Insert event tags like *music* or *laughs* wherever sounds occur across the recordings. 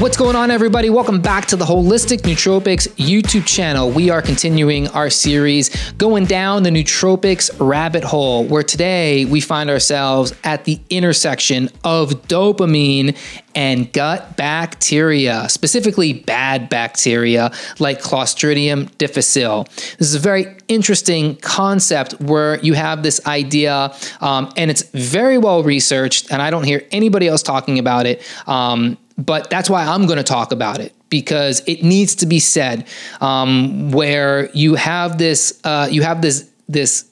What's going on, everybody? Welcome back to the Holistic Nootropics YouTube channel. We are continuing our series going down the nootropics rabbit hole, where today we find ourselves at the intersection of dopamine and gut bacteria, specifically bad bacteria like Clostridium difficile. This is a very interesting concept where you have this idea, um, and it's very well researched, and I don't hear anybody else talking about it. Um, but that's why I'm going to talk about it because it needs to be said. Um, where you have this, uh, you have this this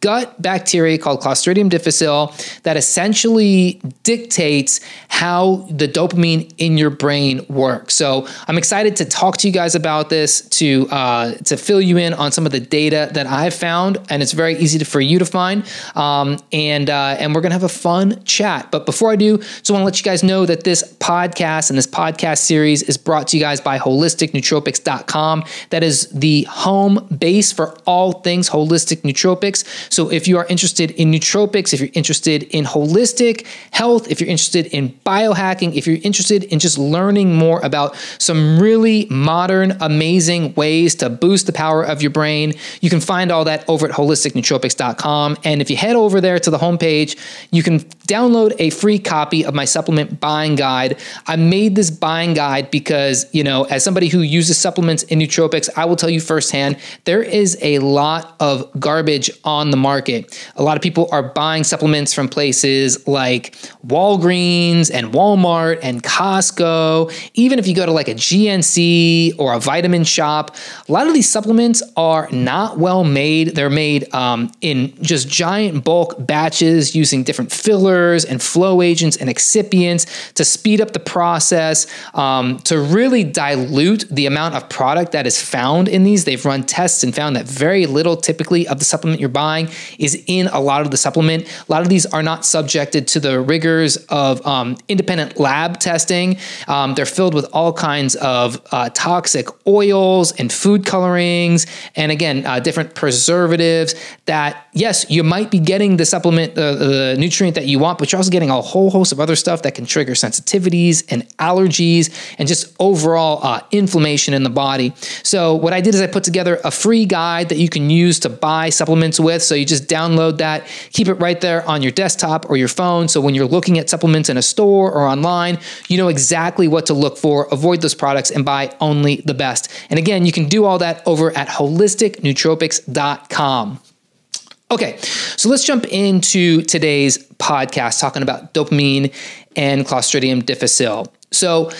gut bacteria called Clostridium difficile that essentially dictates how the dopamine in your brain works. So I'm excited to talk to you guys about this to uh, to fill you in on some of the data that I've found, and it's very easy to, for you to find. Um, and uh, and we're gonna have a fun chat. But before I do, just want to let you guys know that this podcast and this podcast series is brought to you guys by HolisticNootropics.com. That is the home base for all things holistic nootropics. So if you are interested in nootropics, if you're interested in holistic health, if you're interested in biohacking, if you're interested in just learning more about some really modern, amazing ways to boost the power of your brain, you can find all that over at holisticnootropics.com. And if you head over there to the homepage, you can download a free copy of my supplement buying guide. I made this buying guide because, you know, as somebody who uses supplements in nootropics, I will tell you firsthand, there is a lot of garbage on the market. A lot of people are buying supplements from places like Walgreens and Walmart and Costco. Even if you go to like a GNC or a vitamin shop, a lot of these supplements are not well made. They're made um, in just giant bulk batches using different fillers and flow agents and excipients to speed up the process, um, to really dilute the amount of product that is found in these. They've run tests and found that very little typically of the supplement you're buying is in a lot of the supplement. A lot of these are not subjected to the rigors of um, independent lab testing. Um, they're filled with all kinds of uh, toxic oils and food colorings, and again, uh, different preservatives that, yes, you might be getting the supplement, uh, the nutrient that you want, but you're also getting a whole host of other stuff that can trigger sensitivities and allergies and just overall uh, inflammation in the body. So, what I did is I put together a free guide that you can use to buy supplements with with. So you just download that, keep it right there on your desktop or your phone. So when you're looking at supplements in a store or online, you know exactly what to look for, avoid those products, and buy only the best. And again, you can do all that over at holisticnootropics.com. Okay, so let's jump into today's podcast talking about dopamine and Clostridium difficile. So,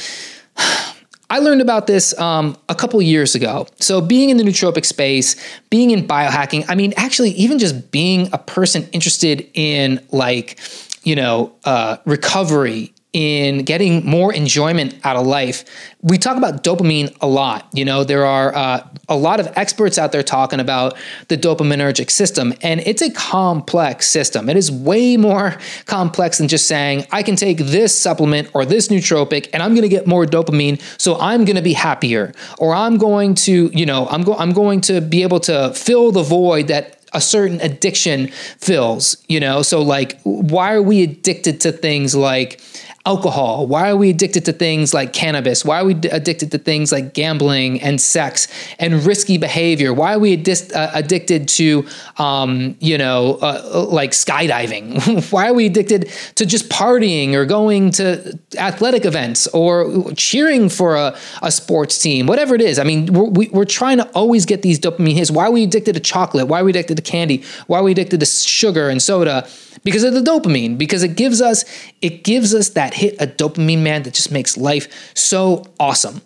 I learned about this um, a couple years ago. So, being in the nootropic space, being in biohacking, I mean, actually, even just being a person interested in like, you know, uh, recovery in getting more enjoyment out of life. We talk about dopamine a lot. You know, there are uh, a lot of experts out there talking about the dopaminergic system, and it's a complex system. It is way more complex than just saying, I can take this supplement or this nootropic and I'm going to get more dopamine, so I'm going to be happier, or I'm going to, you know, I'm, go- I'm going to be able to fill the void that a certain addiction fills, you know? So, like, why are we addicted to things like, alcohol? Why are we addicted to things like cannabis? Why are we addicted to things like gambling and sex and risky behavior? Why are we uh, addicted to, um, you know, uh, like skydiving? *laughs* Why are we addicted to just partying or going to athletic events or cheering for a, a sports team? Whatever it is. I mean, we're, we, are trying to always get these dopamine hits. Why are we addicted to chocolate? Why are we addicted to candy? Why are we addicted to sugar and soda? Because of the dopamine because it gives us it gives us that hit a dopamine man that just makes life so awesome.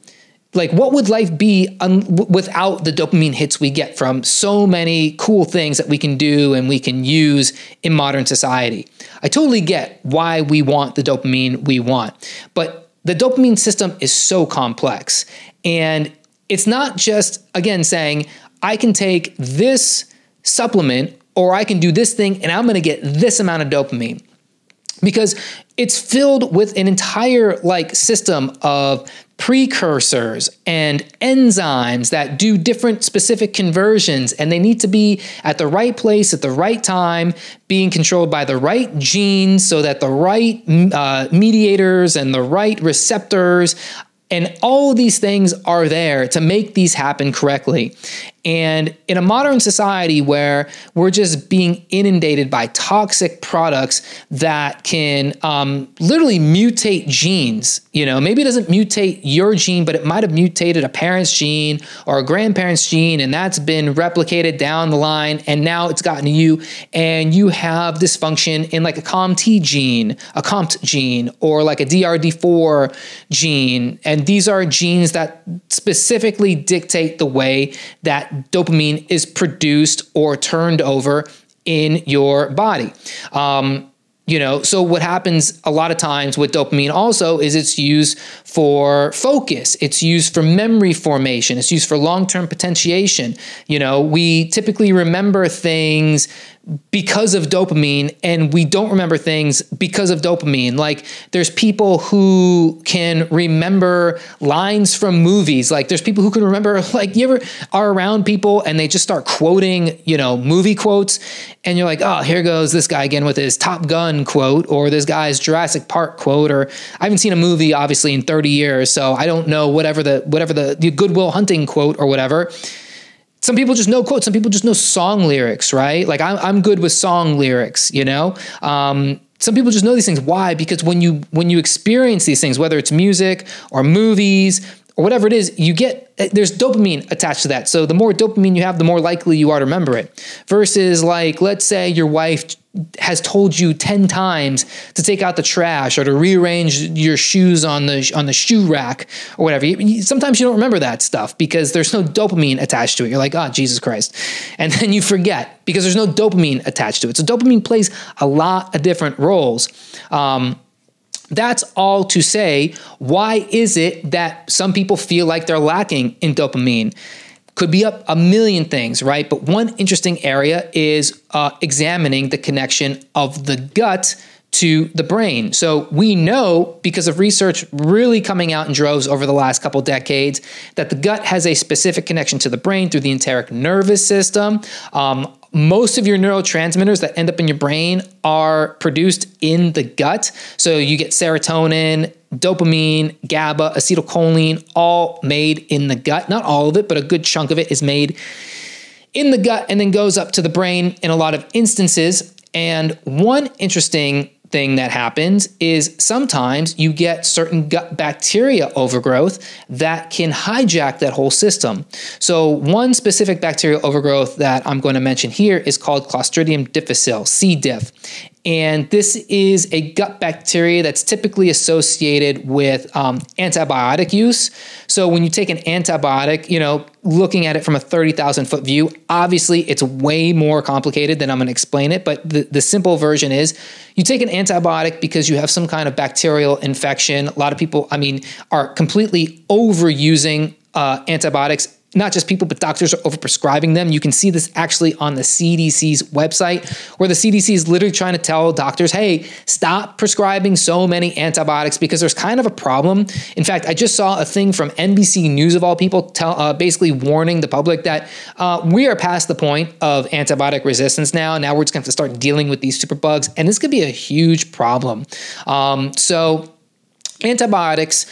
Like what would life be un- without the dopamine hits we get from so many cool things that we can do and we can use in modern society? I totally get why we want the dopamine we want but the dopamine system is so complex. And it's not just again saying i can take this supplement or I can do this thing and I'm going to get this amount of dopamine. Because it's filled with an entire like system of precursors and enzymes that do different specific conversions, and they need to be at the right place at the right time, being controlled by the right genes so that the right uh, mediators and the right receptors and all these things are there to make these happen correctly. And in a modern society where we're just being inundated by toxic products that can um, literally mutate genes, you know, maybe it doesn't mutate your gene, but it might have mutated a parent's gene or a grandparent's gene, and that's been replicated down the line, and now it's gotten to you, and you have dysfunction in like a COMT gene, a COMT gene, or like a DRD4 gene. And these are genes that specifically dictate the way that dopamine is produced or turned over in your body. Um, you know, so what happens a lot of times with dopamine also is it's used for focus, it's used for memory formation, it's used for long term potentiation. You know, we typically remember things because of dopamine and we don't remember things because of dopamine. Like there's people who can remember lines from movies. Like there's people who can remember *laughs* like you ever are around people and they just start quoting you know movie quotes and you're like oh here goes this guy again with his top gun quote or this guy's jurassic park quote or i haven't seen a movie obviously in 30 years so i don't know whatever the whatever the, the goodwill hunting quote or whatever. Some people just know quotes some people just know song lyrics right? Like i'm, I'm good with song lyrics you know? Um, some people just know these things. Why? Because when you when you experience these things whether it's music or movies or whatever it is you get eh, there's dopamine attached to that. So the more dopamine you have the more likely you are to remember it. Versus like let's say your wife has told you 10 times to take out the trash or to rearrange your shoes on the on the shoe rack or whatever. Sometimes you don't remember that stuff because there's no dopamine attached to it. You're like oh jesus christ. And then you forget because there's no dopamine attached to it. So dopamine plays a lot of different roles. Um, that's all to say why is it that some people feel like they're lacking in dopamine could be up a million things, right? But one interesting area is uh, examining the connection of the gut to the brain. So we know because of research really coming out in droves over the last couple decades that the gut has a specific connection to the brain through the enteric nervous system. Um, most of your neurotransmitters that end up in your brain are produced in the gut. So you get serotonin, dopamine, GABA, acetylcholine, all made in the gut. Not all of it, but a good chunk of it is made in the gut and then goes up to the brain in a lot of instances. And one interesting thing that happens is sometimes you get certain gut bacteria overgrowth that can hijack that whole system. So, one specific bacterial overgrowth that I'm going to mention here is called Clostridium difficile, C. diff. And this is a gut bacteria that's typically associated with um, antibiotic use. So when you take an antibiotic, you know, looking at it from a 30,000 foot view, obviously it's way more complicated than I'm going to explain it. But the, the simple version is you take an antibiotic because you have some kind of bacterial infection. A lot of people, I mean, are completely overusing uh, antibiotics not just people, but doctors are overprescribing them. You can see this actually on the CDC's website, where the CDC is literally trying to tell doctors, hey, stop prescribing so many antibiotics because there's kind of a problem. In fact, I just saw a thing from NBC News, of all people, tell, uh, basically warning the public that uh, we are past the point of antibiotic resistance now. Now we're just going to have to start dealing with these superbugs, and this could be a huge problem. Um, so, antibiotics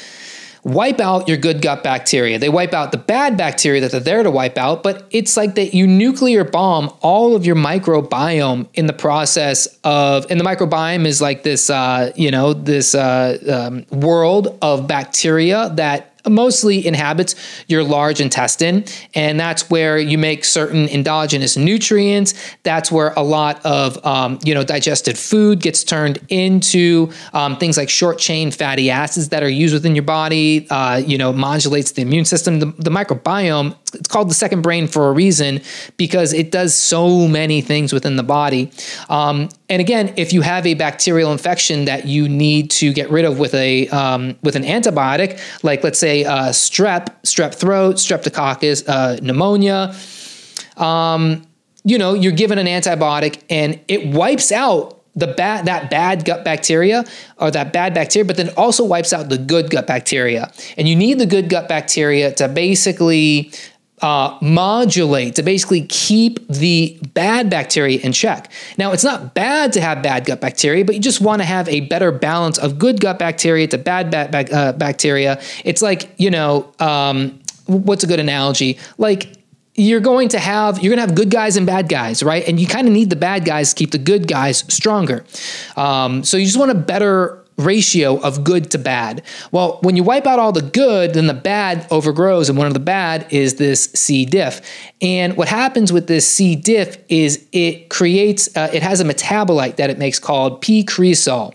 wipe out your good gut bacteria. They wipe out the bad bacteria that they're there to wipe out, but it's like that you nuclear bomb all of your microbiome in the process of, and the microbiome is like this, uh, you know, this uh, um, world of bacteria that mostly inhabits your large intestine. And that's where you make certain endogenous nutrients. That's where a lot of, um, you know, digested food gets turned into um, things like short chain fatty acids that are used within your body, uh, you know, modulates the immune system. The, the microbiome, it's called the second brain for a reason because it does so many things within the body. Um, and again, if you have a bacterial infection that you need to get rid of with a um, with an antibiotic, like let's say uh, strep, strep throat, streptococcus, uh, pneumonia, um, you know, you're given an antibiotic and it wipes out the bad that bad gut bacteria or that bad bacteria, but then also wipes out the good gut bacteria. And you need the good gut bacteria to basically uh, modulate to basically keep the bad bacteria in check. Now, it's not bad to have bad gut bacteria, but you just want to have a better balance of good gut bacteria to bad uh, bacteria. It's like, you know, um, what's a good analogy? Like, you're going to have you're going to have good guys and bad guys right and you kind of need the bad guys to keep the good guys stronger um, so you just want a better ratio of good to bad. Well, when you wipe out all the good, then the bad overgrows, and one of the bad is this C. diff. And what happens with this C. diff is it creates, uh, it has a metabolite that it makes called P. cresol.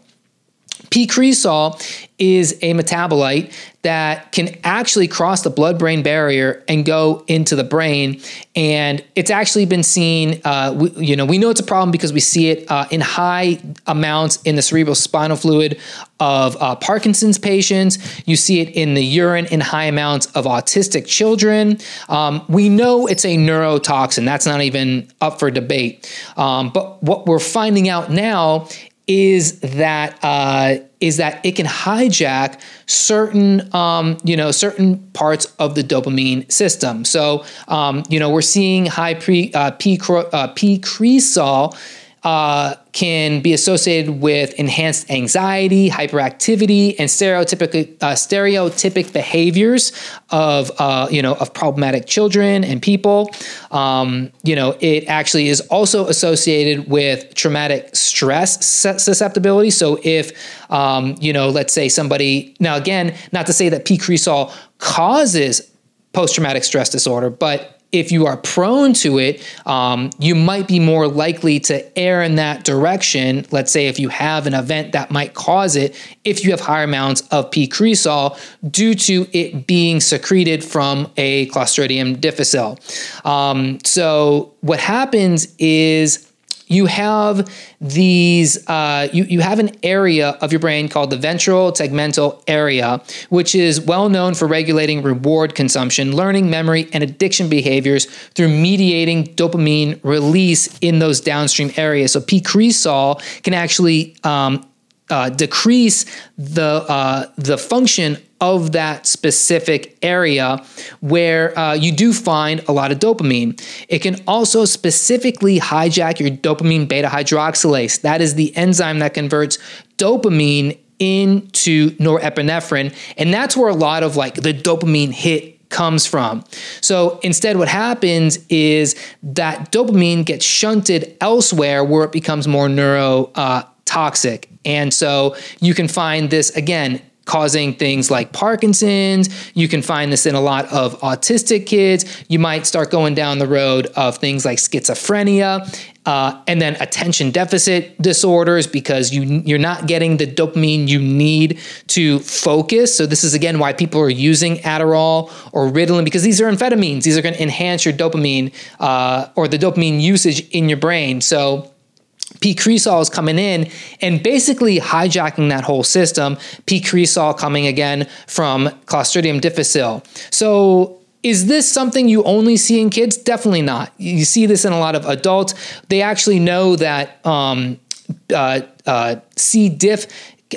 P. cresol is a metabolite that can actually cross the blood brain barrier and go into the brain. And it's actually been seen, uh, we, you know, we know it's a problem because we see it uh, in high amounts in the cerebral spinal fluid of uh, Parkinson's patients. You see it in the urine in high amounts of autistic children. Um, we know it's a neurotoxin. That's not even up for debate. Um, but what we're finding out now is that uh, is that it can hijack certain um, you know certain parts of the dopamine system. So um, you know we're seeing high pre uh, p uh, p cresol uh, can be associated with enhanced anxiety, hyperactivity, and stereotypic uh, stereotypic behaviors of uh, you know of problematic children and people. Um, you know, it actually is also associated with traumatic stress susceptibility. So if um, you know, let's say somebody now again, not to say that p cresol causes post traumatic stress disorder, but if you are prone to it, um, you might be more likely to err in that direction. Let's say if you have an event that might cause it, if you have higher amounts of P. cresol due to it being secreted from a Clostridium difficile. Um, so what happens is you have these uh, you, you have an area of your brain called the ventral tegmental area which is well known for regulating reward consumption learning memory and addiction behaviors through mediating dopamine release in those downstream areas. So p-cresol can actually um, uh, decrease the uh, the function of that specific area where uh, you do find a lot of dopamine. It can also specifically hijack your dopamine beta hydroxylase. That is the enzyme that converts dopamine into norepinephrine, and that's where a lot of like the dopamine hit comes from. So instead, what happens is that dopamine gets shunted elsewhere where it becomes more neuro. Uh, toxic. And so you can find this again causing things like Parkinson's. You can find this in a lot of autistic kids. You might start going down the road of things like schizophrenia. Uh, and then attention deficit disorders because you you're not getting the dopamine you need to focus. So this is again why people are using Adderall or Ritalin because these are amphetamines. These are going to enhance your dopamine uh, or the dopamine usage in your brain. So P. cresol is coming in and basically hijacking that whole system. P. cresol coming again from Clostridium difficile. So is this something you only see in kids? Definitely not. You see this in a lot of adults. They actually know that um, uh, uh, C. diff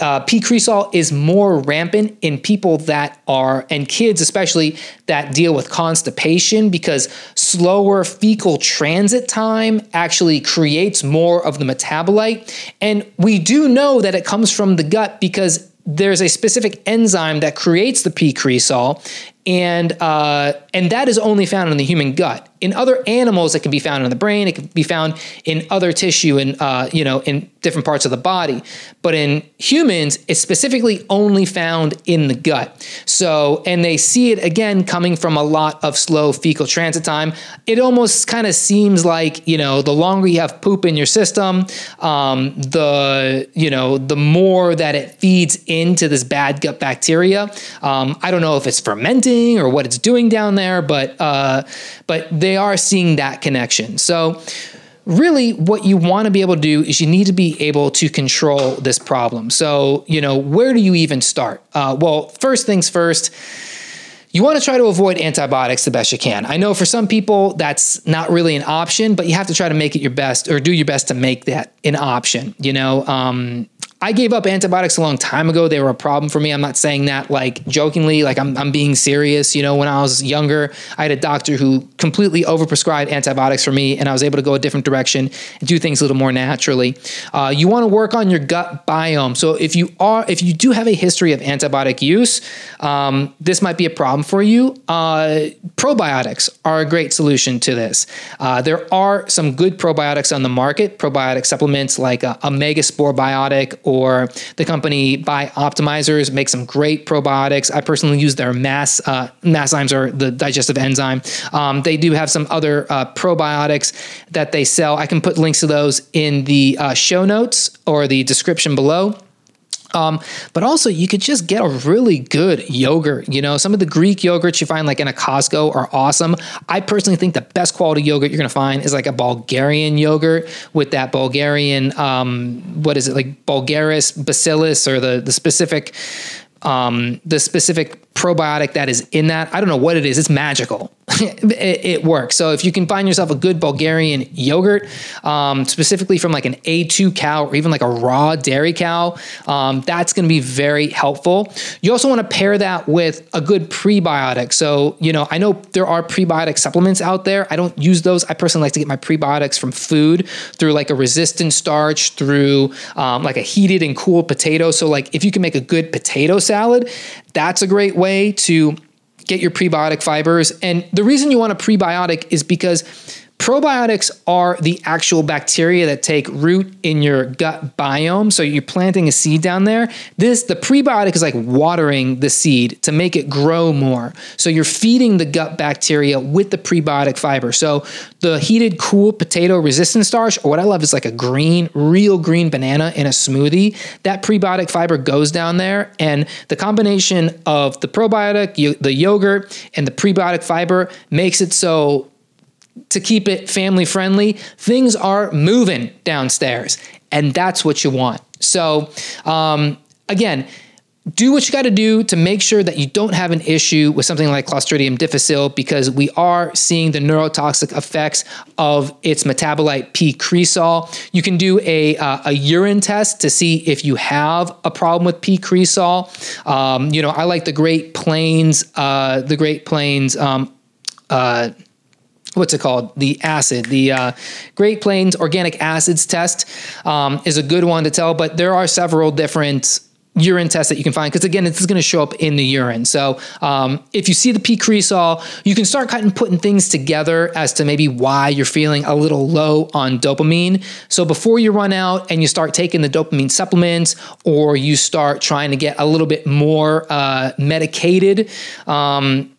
uh, P. cresol is more rampant in people that are, and kids especially, that deal with constipation because slower fecal transit time actually creates more of the metabolite. And we do know that it comes from the gut because there's a specific enzyme that creates the P. cresol, and uh, and that is only found in the human gut. In other animals, it can be found in the brain. It can be found in other tissue and uh, you know in different parts of the body. But in humans, it's specifically only found in the gut. So and they see it again coming from a lot of slow fecal transit time. It almost kind of seems like you know the longer you have poop in your system, um, the you know the more that it feeds into this bad gut bacteria. Um, I don't know if it's fermenting or what it's doing down there, but uh, but they are seeing that connection. So really what you want to be able to do is you need to be able to control this problem. So, you know, where do you even start? Uh, well, first things first, you want to try to avoid antibiotics the best you can. I know for some people that's not really an option, but you have to try to make it your best or do your best to make that an option. You know, um, I gave up antibiotics a long time ago. They were a problem for me. I'm not saying that like jokingly, like I'm, I'm being serious. You know, when I was younger, I had a doctor who completely overprescribed antibiotics for me, and I was able to go a different direction and do things a little more naturally. Uh, you want to work on your gut biome. So if you are, if you do have a history of antibiotic use, um, this might be a problem for you. Uh, probiotics are a great solution to this. Uh, there are some good probiotics on the market, probiotic supplements like uh, Megasporebiotic or the company Bioptimizers makes some great probiotics. I personally use their mass uh, masszymes or the digestive enzyme. Um, they do have some other uh, probiotics that they sell. I can put links to those in the uh, show notes or the description below. Um, but also, you could just get a really good yogurt. You know, some of the Greek yogurts you find like in a Costco are awesome. I personally think the best quality yogurt you're to find is like a Bulgarian yogurt with that Bulgarian, um, what is it, like Bulgaris bacillus or the, the specific um, the specific probiotic that is in that. I don't know what it is. It's magical. *laughs* it, it, works. So if you can find yourself a good Bulgarian yogurt, um, specifically from like an A2 cow or even like a raw dairy cow, um, that's going to be very helpful. You also want to pair that with a good prebiotic. So, you know, I know there are prebiotic supplements out there. I don't use those. I personally like to get my prebiotics from food through like a resistant starch, through um, like a heated and cool potato. So, like if you can make a good potato salad, that's a great way to get your prebiotic fibers. And the reason you want a prebiotic is because Probiotics are the actual bacteria that take root in your gut biome. So you're planting a seed down there. This the prebiotic is like watering the seed to make it grow more. So you're feeding the gut bacteria with the prebiotic fiber. So the heated cool potato resistant starch, or what I love is like a green, real green banana in a smoothie. That prebiotic fiber goes down there, and the combination of the probiotic, the yogurt, and the prebiotic fiber makes it so to keep it family friendly, things are moving downstairs. And that's what you want. So, um, again, do what you got to do to make sure that you don't have an issue with something like Clostridium difficile because we are seeing the neurotoxic effects of its metabolite P. cresol. You can do a, uh, a urine test to see if you have a problem with P. cresol. Um, you know, I like the Great Plains, uh, the Great Plains. Um, uh, what's it called? The acid, the uh, Great Plains Organic Acids Test um, is a good one to tell, but there are several different urine tests that you can find because again it's going to show up in the urine so um, if you see the p cresol you can start kind of putting things together as to maybe why you're feeling a little low on dopamine so before you run out and you start taking the dopamine supplements or you start trying to get a little bit more uh, medicated um,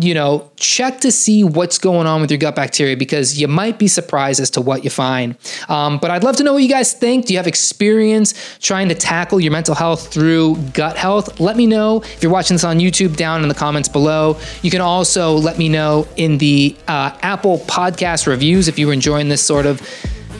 you know, check to see what's going on with your gut bacteria because you might be surprised as to what you find. Um, but I'd love to know what you guys think. Do you have experience trying to tackle your mental health through gut health? Let me know if you're watching this on YouTube down in the comments below. You can also let me know in the uh, Apple podcast reviews if you were enjoying this sort of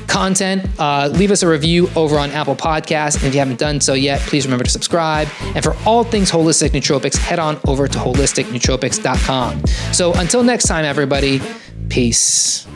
content, uh, leave us a review over on Apple Podcasts. And if you haven't done so yet, please remember to subscribe. And for all things holistic nootropics, head on over to holisticnootropics.com. So until next time, everybody, peace.